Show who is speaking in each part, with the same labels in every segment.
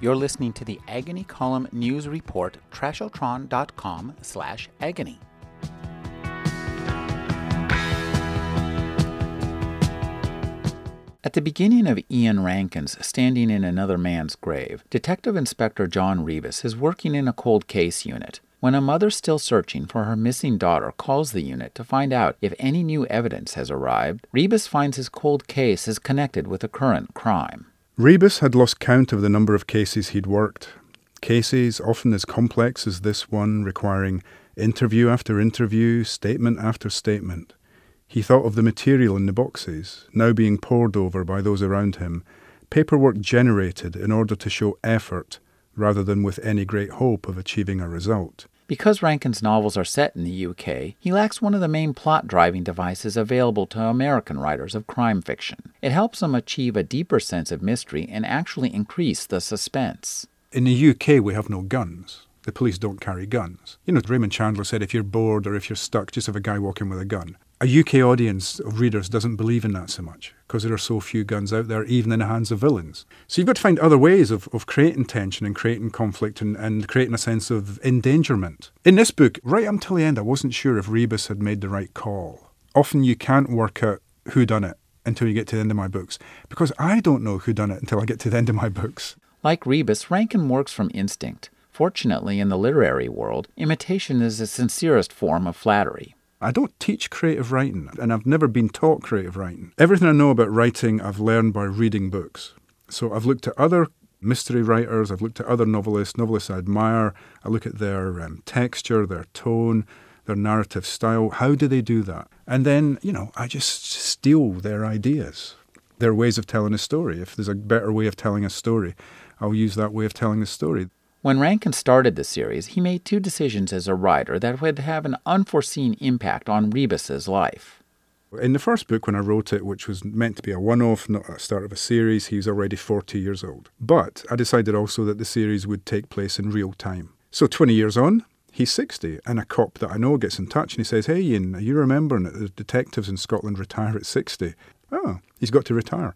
Speaker 1: You're listening to the Agony Column News Report, trashotron.com slash agony. At the beginning of Ian Rankin's Standing in Another Man's Grave, Detective Inspector John Rebus is working in a cold case unit when a mother still searching for her missing daughter calls the unit to find out if any new evidence has arrived, Rebus finds his cold case is connected with a current crime.
Speaker 2: Rebus had lost count of the number of cases he'd worked. Cases often as complex as this one, requiring interview after interview, statement after statement. He thought of the material in the boxes, now being pored over by those around him, paperwork generated in order to show effort rather than with any great hope of achieving a result.
Speaker 1: Because Rankin's novels are set in the UK, he lacks one of the main plot driving devices available to American writers of crime fiction. It helps him achieve a deeper sense of mystery and actually increase the suspense.
Speaker 2: In the UK, we have no guns. The police don't carry guns. You know, Raymond Chandler said if you're bored or if you're stuck, just have a guy walking with a gun a UK audience of readers doesn't believe in that so much because there are so few guns out there, even in the hands of villains. So you've got to find other ways of, of creating tension and creating conflict and, and creating a sense of endangerment. In this book, right until the end, I wasn't sure if Rebus had made the right call. Often you can't work out who done it until you get to the end of my books because I don't know who done it until I get to the end of my books.
Speaker 1: Like Rebus, Rankin works from instinct. Fortunately, in the literary world, imitation is the sincerest form of flattery.
Speaker 2: I don't teach creative writing, and I've never been taught creative writing. Everything I know about writing, I've learned by reading books. So I've looked at other mystery writers, I've looked at other novelists, novelists I admire. I look at their um, texture, their tone, their narrative style. How do they do that? And then, you know, I just steal their ideas, their ways of telling a story. If there's a better way of telling a story, I'll use that way of telling the story.
Speaker 1: When Rankin started the series, he made two decisions as a writer that would have an unforeseen impact on Rebus's life.
Speaker 2: In the first book, when I wrote it, which was meant to be a one off, not a start of a series, he was already 40 years old. But I decided also that the series would take place in real time. So 20 years on, he's 60, and a cop that I know gets in touch and he says, Hey, Ian, are you remembering that the detectives in Scotland retire at 60? Oh, he's got to retire.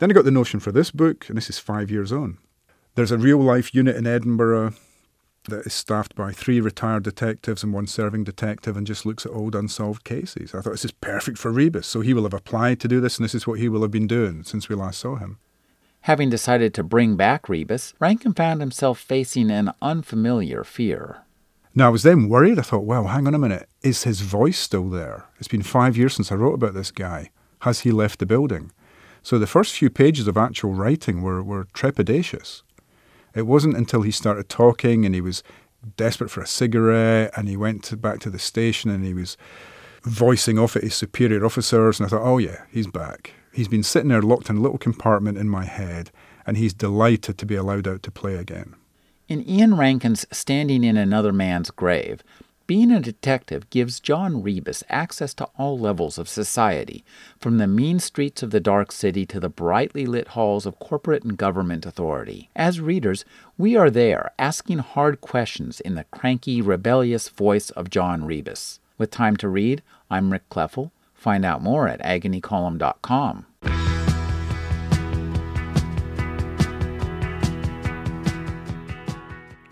Speaker 2: Then I got the notion for this book, and this is five years on. There's a real life unit in Edinburgh that is staffed by three retired detectives and one serving detective and just looks at old unsolved cases. I thought this is perfect for Rebus, so he will have applied to do this, and this is what he will have been doing since we last saw him.
Speaker 1: Having decided to bring back Rebus, Rankin found himself facing an unfamiliar fear.
Speaker 2: Now, I was then worried. I thought, well, hang on a minute. Is his voice still there? It's been five years since I wrote about this guy. Has he left the building? So the first few pages of actual writing were, were trepidatious. It wasn't until he started talking and he was desperate for a cigarette and he went to, back to the station and he was voicing off at his superior officers. And I thought, oh, yeah, he's back. He's been sitting there locked in a little compartment in my head and he's delighted to be allowed out to play again.
Speaker 1: In Ian Rankin's Standing in Another Man's Grave, being a detective gives John Rebus access to all levels of society, from the mean streets of the dark city to the brightly lit halls of corporate and government authority. As readers, we are there, asking hard questions in the cranky, rebellious voice of John Rebus. With time to read, I'm Rick Kleffel. Find out more at agonycolumn.com.